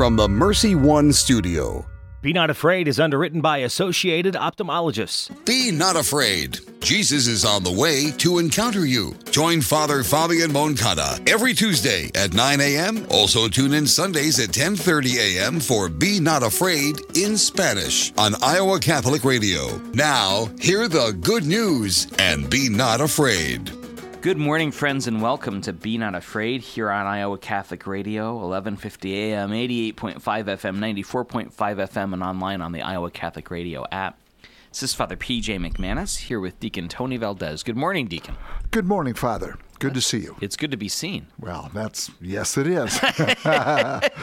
from the Mercy One studio. Be Not Afraid is underwritten by Associated Ophthalmologists. Be not afraid. Jesus is on the way to encounter you. Join Father Fabian Moncada every Tuesday at 9 a.m. Also tune in Sundays at 10:30 a.m. for Be Not Afraid in Spanish on Iowa Catholic Radio. Now, hear the good news and be not afraid. Good morning, friends, and welcome to Be Not Afraid here on Iowa Catholic Radio, 1150 AM, 88.5 FM, 94.5 FM, and online on the Iowa Catholic Radio app. This is Father P.J. McManus here with Deacon Tony Valdez. Good morning, Deacon. Good morning, Father. Good to see you. It's good to be seen. Well, that's yes, it is.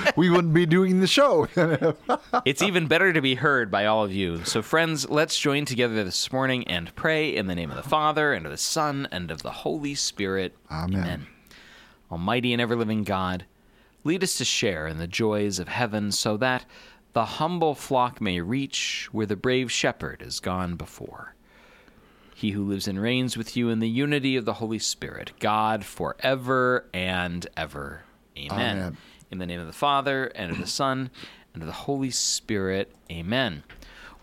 we wouldn't be doing the show. it's even better to be heard by all of you. So, friends, let's join together this morning and pray in the name of the Father, and of the Son, and of the Holy Spirit. Amen. Almighty and ever living God, lead us to share in the joys of heaven so that the humble flock may reach where the brave shepherd has gone before. He who lives and reigns with you in the unity of the Holy Spirit, God forever and ever. Amen. Amen. In the name of the Father, and of the Son, and of the Holy Spirit. Amen.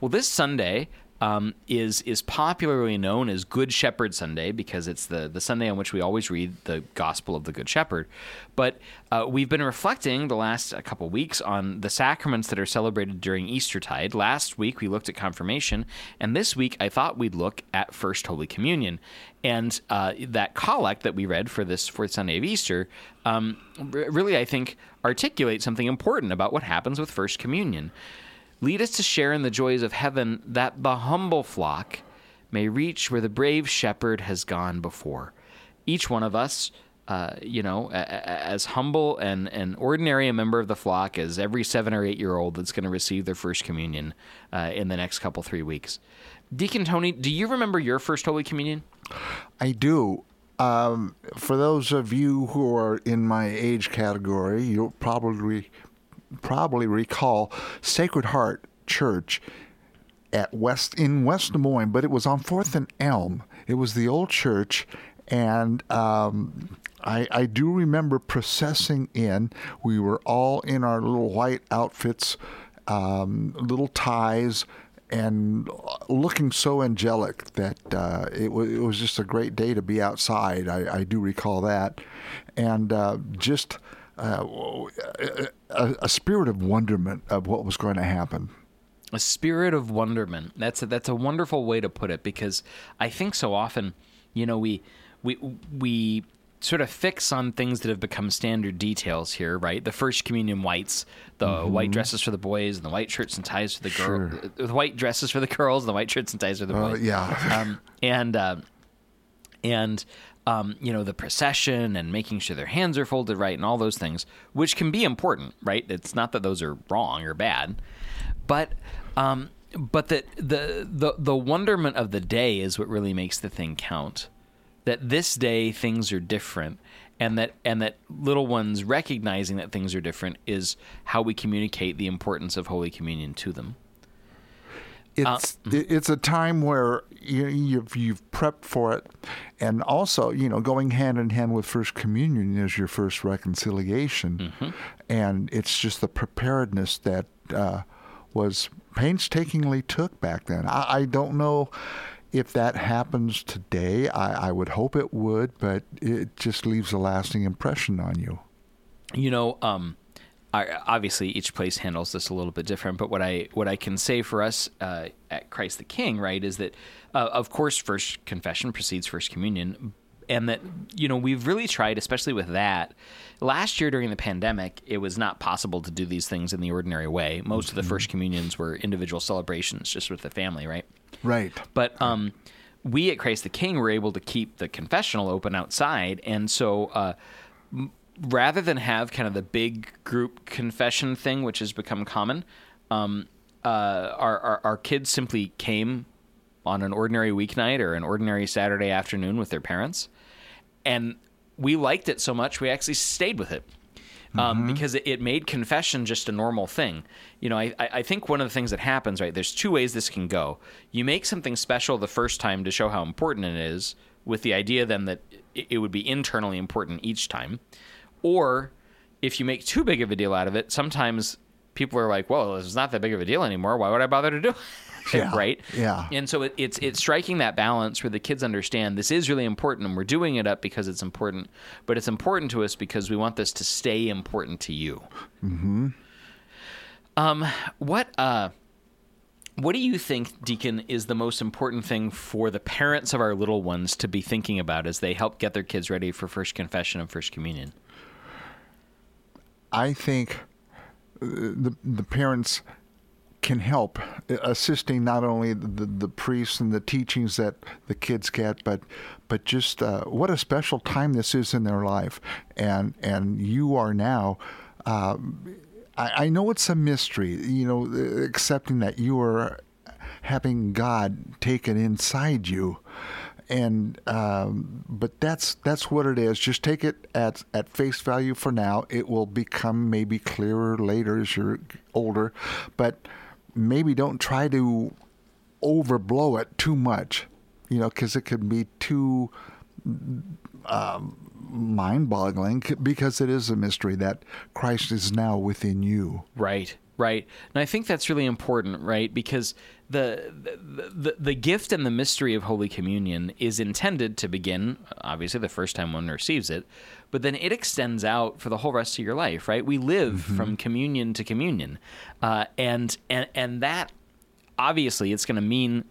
Well, this Sunday, um, is is popularly known as Good Shepherd Sunday because it's the the Sunday on which we always read the Gospel of the Good Shepherd. But uh, we've been reflecting the last couple weeks on the sacraments that are celebrated during Eastertide. Last week we looked at confirmation, and this week I thought we'd look at First Holy Communion. And uh, that collect that we read for this fourth Sunday of Easter um, really, I think, articulates something important about what happens with First Communion. Lead us to share in the joys of heaven that the humble flock may reach where the brave shepherd has gone before. Each one of us, uh, you know, a- a- as humble and, and ordinary a member of the flock as every seven or eight year old that's going to receive their first communion uh, in the next couple, three weeks. Deacon Tony, do you remember your first Holy Communion? I do. Um, for those of you who are in my age category, you'll probably probably recall Sacred Heart Church at West in West Des Moines, but it was on Fourth and Elm. It was the old church, and um, I, I do remember processing in. We were all in our little white outfits, um, little ties, and looking so angelic that uh, it, w- it was just a great day to be outside. I, I do recall that, and uh, just uh, a, a spirit of wonderment of what was going to happen. a spirit of wonderment. That's a, that's a wonderful way to put it because I think so often, you know, we we we sort of fix on things that have become standard details here, right? The first communion whites, the white dresses for the boys, and the white shirts and ties for the girls, Sure. the white dresses for the girls, and the white shirts and ties for the Uh, boys. yeah. um, and uh, and um, you know the procession and making sure their hands are folded right and all those things, which can be important, right? It's not that those are wrong or bad, but um, but that the the the wonderment of the day is what really makes the thing count. That this day things are different, and that and that little ones recognizing that things are different is how we communicate the importance of Holy Communion to them. It's it- it's a time where you, you've you've prepped for it, and also you know going hand in hand with First Communion is your first reconciliation, and it's just the preparedness that uh, was painstakingly took back then. I, I don't know if that happens today. I, I would hope it would, but it just leaves a lasting impression on you. you know um I, obviously each place handles this a little bit different but what i what i can say for us uh, at christ the king right is that uh, of course first confession precedes first communion and that you know we've really tried especially with that. Last year during the pandemic it was not possible to do these things in the ordinary way. Most of the first communions were individual celebrations just with the family right? Right. but um, we at Christ the King were able to keep the confessional open outside, and so uh, rather than have kind of the big group confession thing, which has become common, um, uh, our, our our kids simply came on an ordinary weeknight or an ordinary Saturday afternoon with their parents, and we liked it so much we actually stayed with it um, because it, it made confession just a normal thing. You know, I, I think one of the things that happens, right? There's two ways this can go. You make something special the first time to show how important it is, with the idea then that it would be internally important each time, or if you make too big of a deal out of it, sometimes people are like, "Well, it's not that big of a deal anymore. Why would I bother to do it?" Yeah, right? yeah. And so it, it's it's striking that balance where the kids understand this is really important, and we're doing it up because it's important, but it's important to us because we want this to stay important to you. Mm-hmm. Um, what uh, what do you think, Deacon, is the most important thing for the parents of our little ones to be thinking about as they help get their kids ready for First Confession and First Communion? I think uh, the the parents can help uh, assisting not only the, the priests and the teachings that the kids get, but but just uh, what a special time this is in their life, and and you are now. Uh, I, I know it's a mystery, you know, accepting that you are having God taken inside you, and um, but that's that's what it is. Just take it at at face value for now. It will become maybe clearer later as you're older, but maybe don't try to overblow it too much, you know, because it could be too um, mind-boggling because it is a mystery that Christ is now within you. Right, right. And I think that's really important, right? Because the, the the the gift and the mystery of Holy Communion is intended to begin, obviously, the first time one receives it, but then it extends out for the whole rest of your life, right? We live Mm-hmm. from communion to communion, uh, and and and that obviously it's going to mean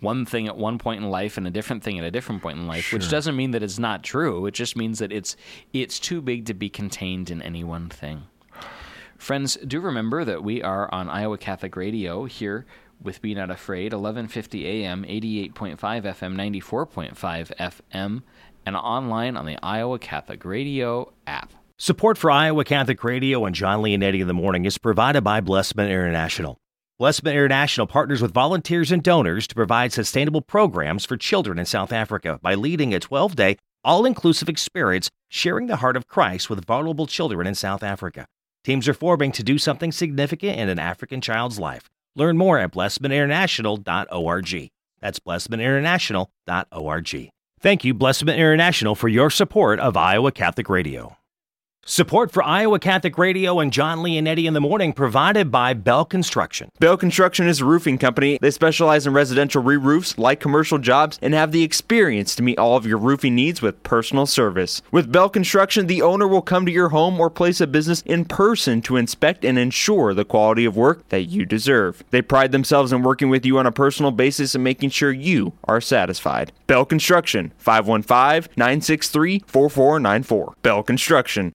one thing at one point in life and a different thing at a different point in life, which doesn't mean that it's not true. It just means that it's it's too big to be contained in any one thing. Friends, do remember that we are on Iowa Catholic Radio here with Be Not Afraid, 1150 AM, 88.5 FM, 94.5 FM, and online on the Iowa Catholic Radio app. Support for Iowa Catholic Radio and John Leonetti in the morning is provided by Blessman International. Blessman International partners with volunteers and donors to provide sustainable programs for children in South Africa by leading a 12 day, all inclusive experience sharing the heart of Christ with vulnerable children in South Africa. Teams are forming to do something significant in an African child's life. Learn more at blessmaninternational.org. That's blessmaninternational.org. Thank you, Blessman International, for your support of Iowa Catholic Radio. Support for Iowa Catholic Radio and John Leonetti in the morning provided by Bell Construction. Bell Construction is a roofing company. They specialize in residential re roofs, like commercial jobs, and have the experience to meet all of your roofing needs with personal service. With Bell Construction, the owner will come to your home or place of business in person to inspect and ensure the quality of work that you deserve. They pride themselves in working with you on a personal basis and making sure you are satisfied. Bell Construction, 515 963 4494. Bell Construction.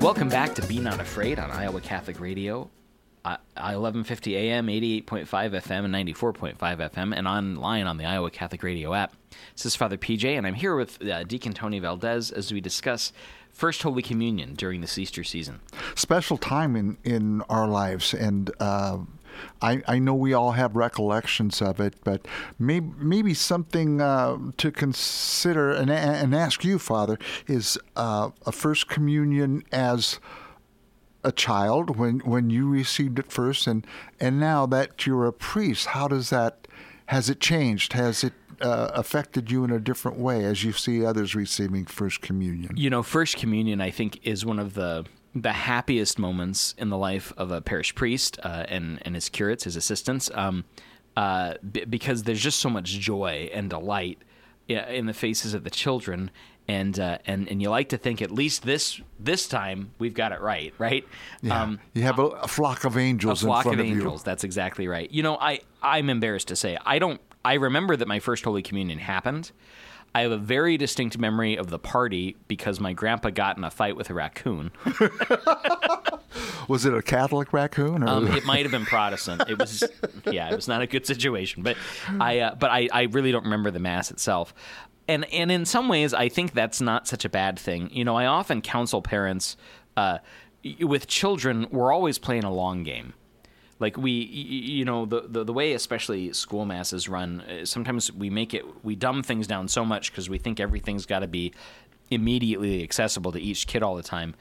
Welcome back to Be Not Afraid on Iowa Catholic Radio, uh, 1150 AM, 88.5 FM, and 94.5 FM, and online on the Iowa Catholic Radio app. This is Father PJ, and I'm here with uh, Deacon Tony Valdez as we discuss First Holy Communion during this Easter season. special time in, in our lives. And uh, I, I know we all have recollections of it, but maybe, maybe something uh, to consider and, and ask you, Father, is uh, a First Communion as a child when, when you received it first, and, and now that you're a priest, how does that, has it changed? Has it uh, affected you in a different way as you see others receiving First Communion? You know, First Communion, I think, is one of the the happiest moments in the life of a parish priest uh, and and his curates, his assistants, um, uh, b- because there's just so much joy and delight in the faces of the children. And, uh, and and you like to think at least this this time we've got it right, right? Yeah. Um, you have a, a, flock of angels. A flock of, angels. You. That's exactly right. You know, I I'm embarrassed to say I don't I remember that my first Holy Communion happened. I have a very distinct memory of the party because my grandpa got in a fight with a raccoon. was it a Catholic raccoon? Um, it might have been Protestant. It was, yeah, it was not a good situation. But I, uh, but I, I really don't remember the mass itself. And and in some ways, I think that's not such a bad thing. You know, I often counsel parents uh, with children. We're always playing a long game like we you know the, the, the way especially school masses run uh, sometimes we make it we dumb things down so much because we think everything's got to be immediately accessible to each kid all the time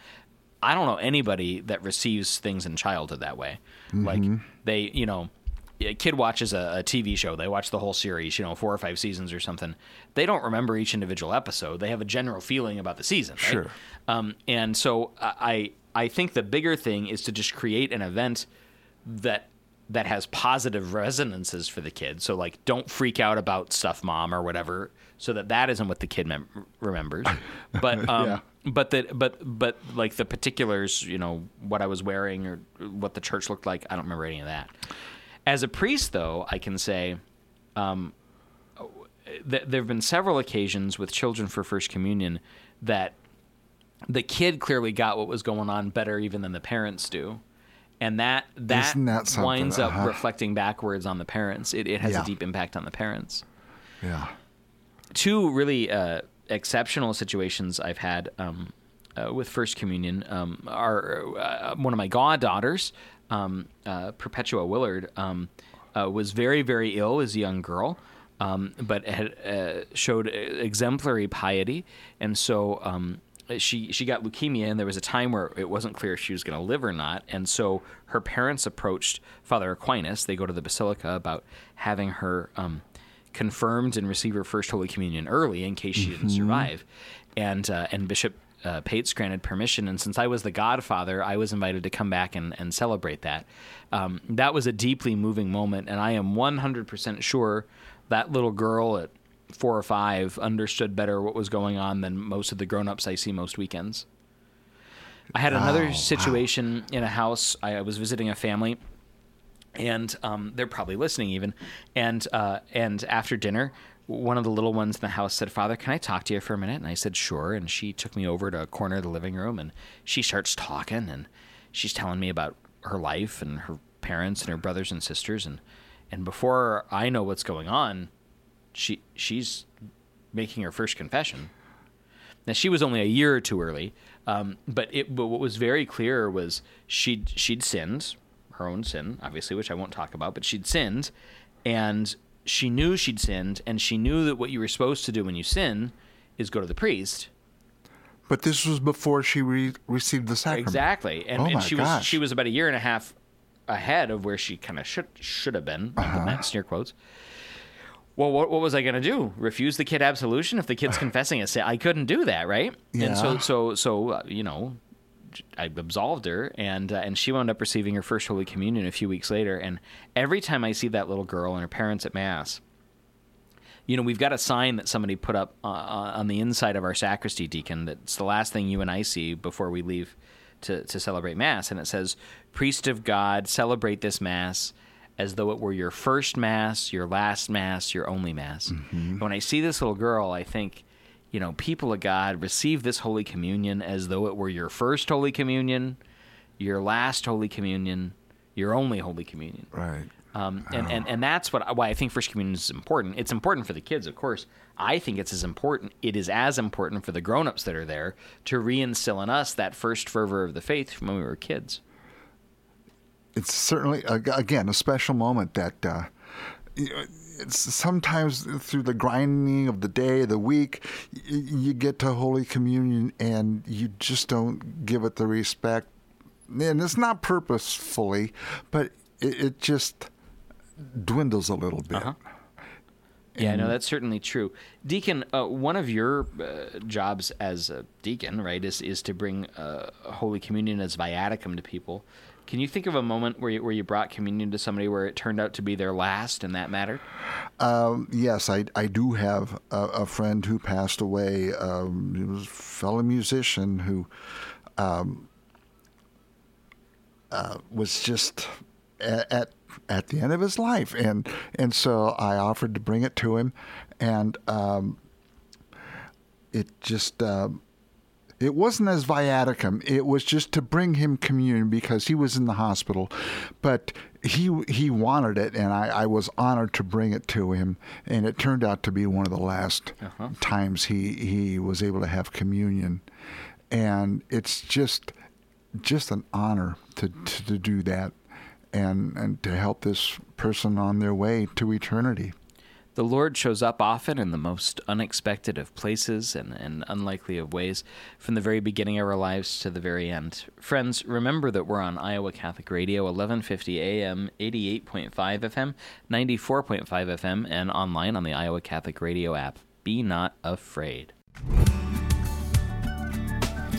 i don't know anybody that receives things in childhood that way mm-hmm. like they you know a kid watches a, a, TV show, they watch the whole series, you know, four or five seasons or something. They don't remember each individual episode. They have a general feeling about the season, right? Sure. Um, and so I I think the bigger thing is to just create an event that that has positive resonances for the kid. So like, don't freak out about stuff, mom, or whatever, so that that isn't what the kid mem- remembers. But um, yeah. but that but but like the particulars, you know, what I was wearing or what the church looked like, I don't remember any of that. As a priest, though, I can say. Um, th- there have been several occasions with children for First Communion that the kid clearly got what was going on better even than the parents do and that that, that winds up uh-huh. reflecting backwards on the parents. It, it has yeah. a deep impact on the parents. Yeah. Two really uh, exceptional situations I've had um, uh, with First Communion um, are uh, one of my goddaughters, um, uh, Perpetua Willard, um, uh, was very very ill as a young girl. Um, but had uh, showed exemplary piety, and so um, she she got leukemia, and there was a time where it wasn't clear if she was going to live or not. And so her parents approached Father Aquinas. They go to the basilica about having her um, confirmed and receive her first Holy Communion early in case she mm-hmm. didn't survive. And uh, and Bishop uh, Pates granted permission, and since I was the godfather, I was invited to come back and, and celebrate that. Um, that was a deeply moving moment, and I am 100% sure that little girl at four or five understood better what was going on than most of the grown-ups I see most weekends. I had another oh, situation wow. in a house. I was visiting a family, and um, they're probably listening even. And uh, and after dinner, one of the little ones in the house said, "Father, can I talk to you for a minute?" And I said, "Sure." And she took me over to a corner of the living room, and she starts talking, and she's telling me about her life and her parents and her brothers and sisters, and and before I know what's going on, she she's making her first confession. Now she was only a year or two early, um, but it but what was very clear was she'd she'd sinned, her own sin, obviously, which I won't talk about, but she'd sinned, and she knew she'd sinned, and she knew that what you were supposed to do when you sin is go to the priest. But this was before she re- received the sacrament. Exactly, and, oh and she gosh. was she was about a year and a half ahead of where she kind of should should have been. Uh-huh. That sneer quotes well, what, what was I going to do? Refuse the kid absolution if the kid's confessing a sin? I couldn't do that, right? Yeah. And so, so, so, uh, you know, I absolved her, and uh, and she wound up receiving her first Holy Communion a few weeks later. And every time I see that little girl and her parents at Mass, you know, we've got a sign that somebody put up uh, uh on the inside of our sacristy, deacon. That's the last thing you and I see before we leave to to celebrate Mass, and it says, "Priest of God, celebrate this Mass." As though it were your first mass, your last mass, your only mass. Mm-hmm. When I see this little girl, I think, you know, people of God receive this Holy Communion as though it were your first Holy Communion, your last Holy Communion, your only Holy Communion. Right. Um, and, and, and that's what why I think First Communion is important. It's important for the kids, of course. I think it's as important. It is as important for the grown-ups that are there to reinstill in us that first fervor of the faith from when we were kids. It's certainly again a special moment that uh, it's sometimes through the grinding of the day, the week, you get to Holy Communion and you just don't give it the respect. And it's not purposefully, but it, it just dwindles a little bit. Uh-huh. Yeah, no, that's certainly true. Deacon, uh, one of your uh, jobs as a deacon, right, is is to bring uh, Holy Communion as viaticum to people. Can you think of a moment where you, where you brought communion to somebody where it turned out to be their last and that mattered? Um, yes, I, I do have a, a friend who passed away. Um, he was a fellow musician who um, uh, was just at, at, at the end of his life, and and so I offered to bring it to him, and um, it just. Uh, it wasn't as viaticum. It was just to bring him communion because he was in the hospital, but he he wanted it, and I, I was honored to bring it to him. And it turned out to be one of the last uh-huh. times he he was able to have communion, and it's just just an honor to to, to do that, and and to help this person on their way to eternity. The Lord shows up often in the most unexpected of places and, and unlikely of ways, from the very beginning of our lives to the very end. Friends, remember that we're on Iowa Catholic Radio, 1150 AM, 88.5 FM, 94.5 FM, and online on the Iowa Catholic Radio app. Be not afraid.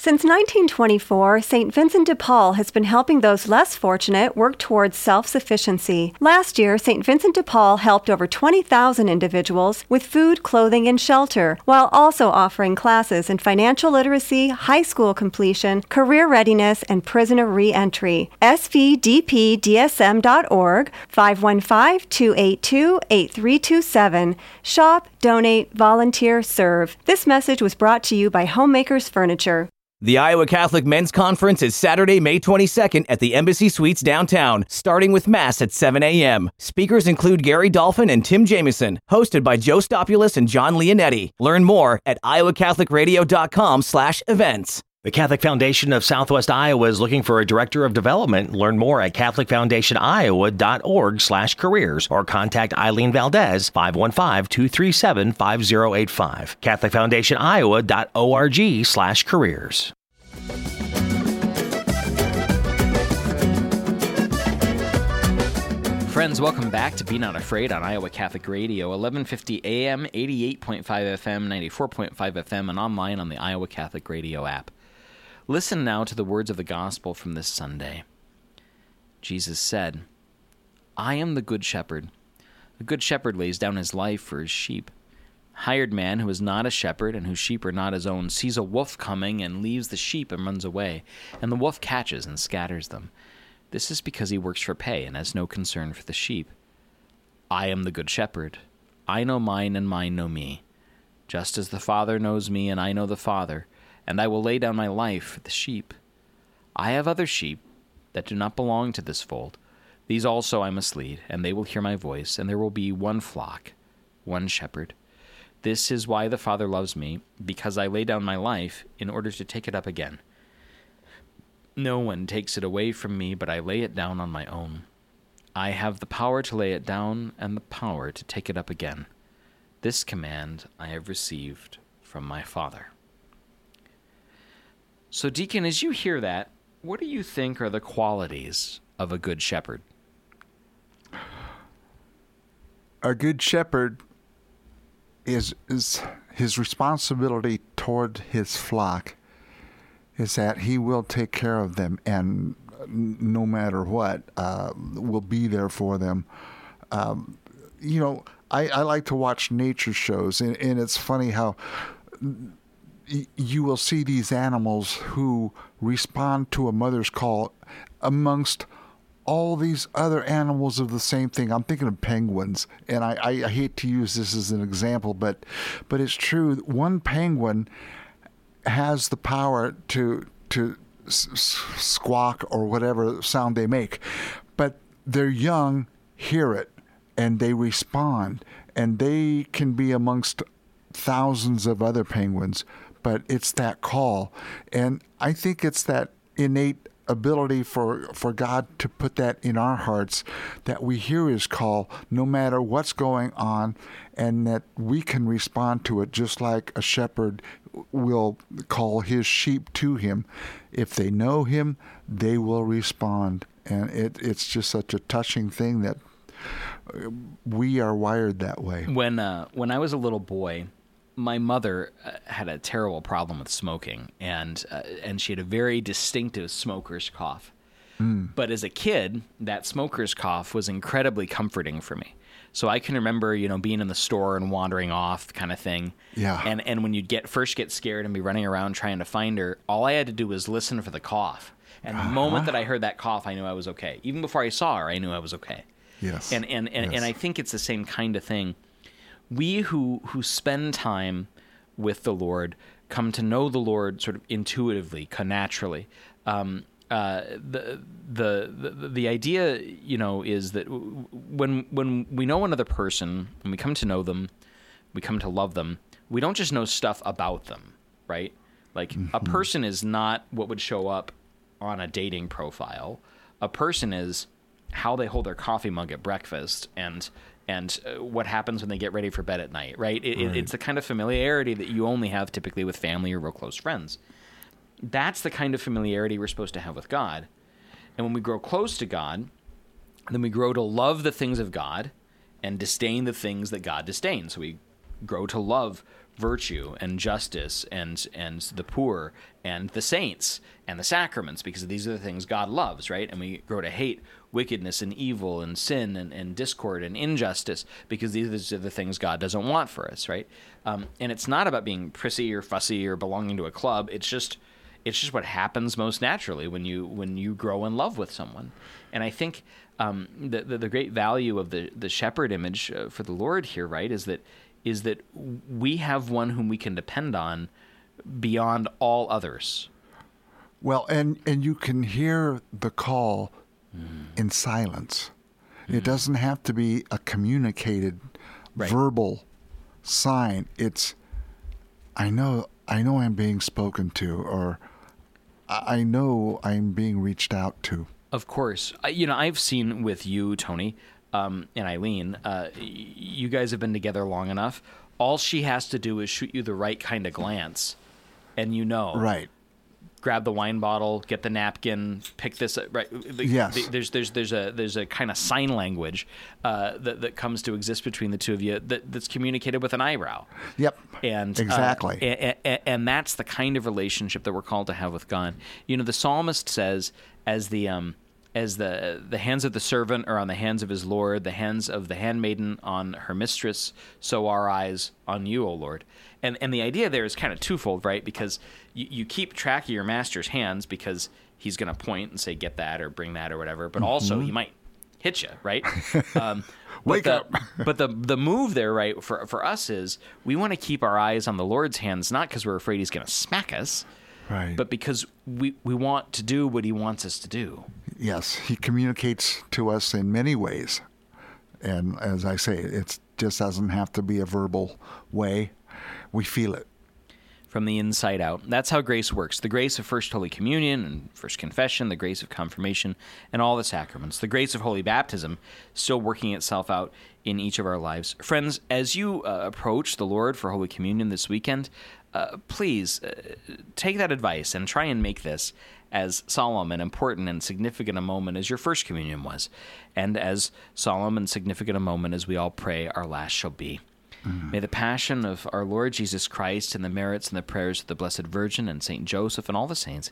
Since 1924, St. Vincent de Paul has been helping those less fortunate work towards self sufficiency. Last year, St. Vincent de Paul helped over 20,000 individuals with food, clothing, and shelter, while also offering classes in financial literacy, high school completion, career readiness, and prisoner reentry. SVDPDSM.org, 515 282 8327. Shop, donate, volunteer, serve. This message was brought to you by Homemakers Furniture. The Iowa Catholic Men's Conference is Saturday, May 22nd at the Embassy Suites downtown, starting with Mass at 7 a.m. Speakers include Gary Dolphin and Tim Jameson, hosted by Joe Stopulus and John Leonetti. Learn more at iowacatholicradio.com slash events. The Catholic Foundation of Southwest Iowa is looking for a director of development. Learn more at catholicfoundationiowa.org slash careers or contact Eileen Valdez 515-237-5085. catholicfoundationiowa.org slash careers. Friends, welcome back to Be Not Afraid on Iowa Catholic Radio, 1150 AM, 88.5 FM, 94.5 FM, and online on the Iowa Catholic Radio app. Listen now to the words of the gospel from this Sunday. Jesus said, I am the good shepherd. A good shepherd lays down his life for his sheep. Hired man who is not a shepherd and whose sheep are not his own sees a wolf coming and leaves the sheep and runs away, and the wolf catches and scatters them. This is because he works for pay and has no concern for the sheep. I am the good shepherd. I know mine and mine know me. Just as the Father knows me and I know the Father, and I will lay down my life for the sheep. I have other sheep that do not belong to this fold. These also I must lead, and they will hear my voice, and there will be one flock, one shepherd. This is why the Father loves me, because I lay down my life in order to take it up again. No one takes it away from me, but I lay it down on my own. I have the power to lay it down and the power to take it up again. This command I have received from my Father. So, Deacon, as you hear that, what do you think are the qualities of a good shepherd? a good shepherd is is his responsibility toward his flock is that he will take care of them and no matter what uh, will be there for them um, you know I, I, like to watch nature shows and, and it's funny how you will see these animals who respond to a mother's call amongst all these other animals of the same thing. I'm thinking of penguins, and I, I, I hate to use this as an example, but but it's true. One penguin has the power to to squawk or whatever sound they make, but their young hear it and they respond, and they can be amongst thousands of other penguins, but it's that call, and I think it's that innate ability for, for God to put that in our hearts that we hear His call no matter what's going on and that we can respond to it just like a shepherd will call his sheep to Him. If they know Him, they will respond. And it, it's just such a touching thing that we are wired that way. When, uh, when I was a little boy, my mother uh, had a terrible problem with smoking, and uh, and she had a very distinctive smoker's cough. Mm. But as a kid, that smoker's cough was incredibly comforting for me. So I can remember, you know, being in the store and wandering off, kind of thing. Yeah. And and when you'd get first get scared and be running around trying to find her, all I had to do was listen for the cough. And the uh-huh. moment that I heard that cough, I knew I was okay. Even before I saw her, I knew I was okay. Yes. And and and, yes. and I think it's the same kind of thing we who who spend time with the Lord come to know the Lord sort of intuitively, naturally. Um, uh, the, the the the idea, you know, is that when when we know another person, when we come to know them, we come to love them. We don't just know stuff about them, right? Like mm-hmm. a person is not what would show up on a dating profile. A person is how they hold their coffee mug at breakfast and and uh, what happens when they get ready for bed at night, right? It, right? It's the kind of familiarity that you only have typically with family or real close friends. That's the kind of familiarity we're supposed to have with God. And when we grow close to God, then we grow to love the things of God and disdain the things that God disdains. So we grow to love virtue and justice and and the poor and the saints and the sacraments because these are the things God loves, right? And we grow to hate wickedness and evil and sin and, and discord and injustice because these are the things God doesn't want for us, right? Um, and it's not about being prissy or fussy or belonging to a club. It's just it's just what happens most naturally when you when you grow in love with someone. And I think um, the, the, the great value of the the shepherd image uh, for the Lord here, right, is that is that we have one whom we can depend on beyond all others. Well, and and you can hear the call mm. in silence. Mm. It doesn't have to be a communicated right. verbal sign. It's I know I know I'm being spoken to or I know I'm being reached out to. Of course. You know, I've seen with you, Tony, um, and Eileen, uh, you guys have been together long enough. All she has to do is shoot you the right kind of glance, and you know. Right. Grab the wine bottle, get the napkin, pick this. Up, right. yes. The, there's there's there's a there's a kind of sign language uh, that that comes to exist between the two of you that, that's communicated with an eyebrow. Yep. And uh, exactly. Uh, and, and, and that's the kind of relationship that we're called to have with God. You know, the psalmist says, as the um, as the the hands of the servant are on the hands of his lord, the hands of the handmaiden on her mistress, so our eyes on you, O Lord. And and the idea there is kind of twofold, right? Because you, you keep track of your master's hands because he's going to point and say, "Get that" or "Bring that" or whatever. But mm-hmm. also he might hit you, right? Um, Wake the, up. but the the move there, right, for for us is we want to keep our eyes on the Lord's hands, not because we're afraid he's going to smack us, right? But because we we want to do what he wants us to do yes, he communicates to us in many ways. And as I say, it just doesn't have to be a verbal way. We feel it. From the inside out. That's how grace works. The grace of First Holy Communion and First Confession, the grace of confirmation, and all the sacraments. The grace of Holy Baptism still working itself out in each of our lives. Friends, as you uh, approach the Lord for Holy Communion this weekend, uh, please uh, take that advice and try and make this as solemn and important and significant a moment as your first communion was, and as solemn and significant a moment as we all pray our last shall be. Mm-hmm. May the passion of our Lord Jesus Christ and the merits and the prayers of the Blessed Virgin and Saint Joseph and all the saints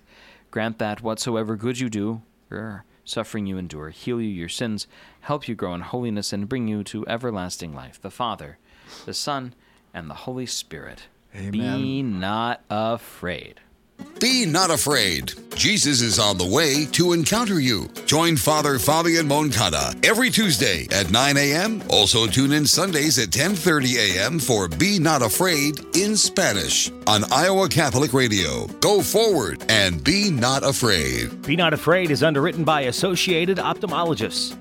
grant that whatsoever good you do, or suffering you endure, heal you your sins, help you grow in holiness, and bring you to everlasting life. The Father, the Son, and the Holy Spirit. Amen. Be not afraid. Be not afraid. Jesus is on the way to encounter you. Join Father Fabian Moncada every Tuesday at 9 a.m. Also tune in Sundays at 10:30 a.m. for Be Not Afraid in Spanish on Iowa Catholic Radio. Go forward and be not afraid. Be Not Afraid is underwritten by Associated Ophthalmologists.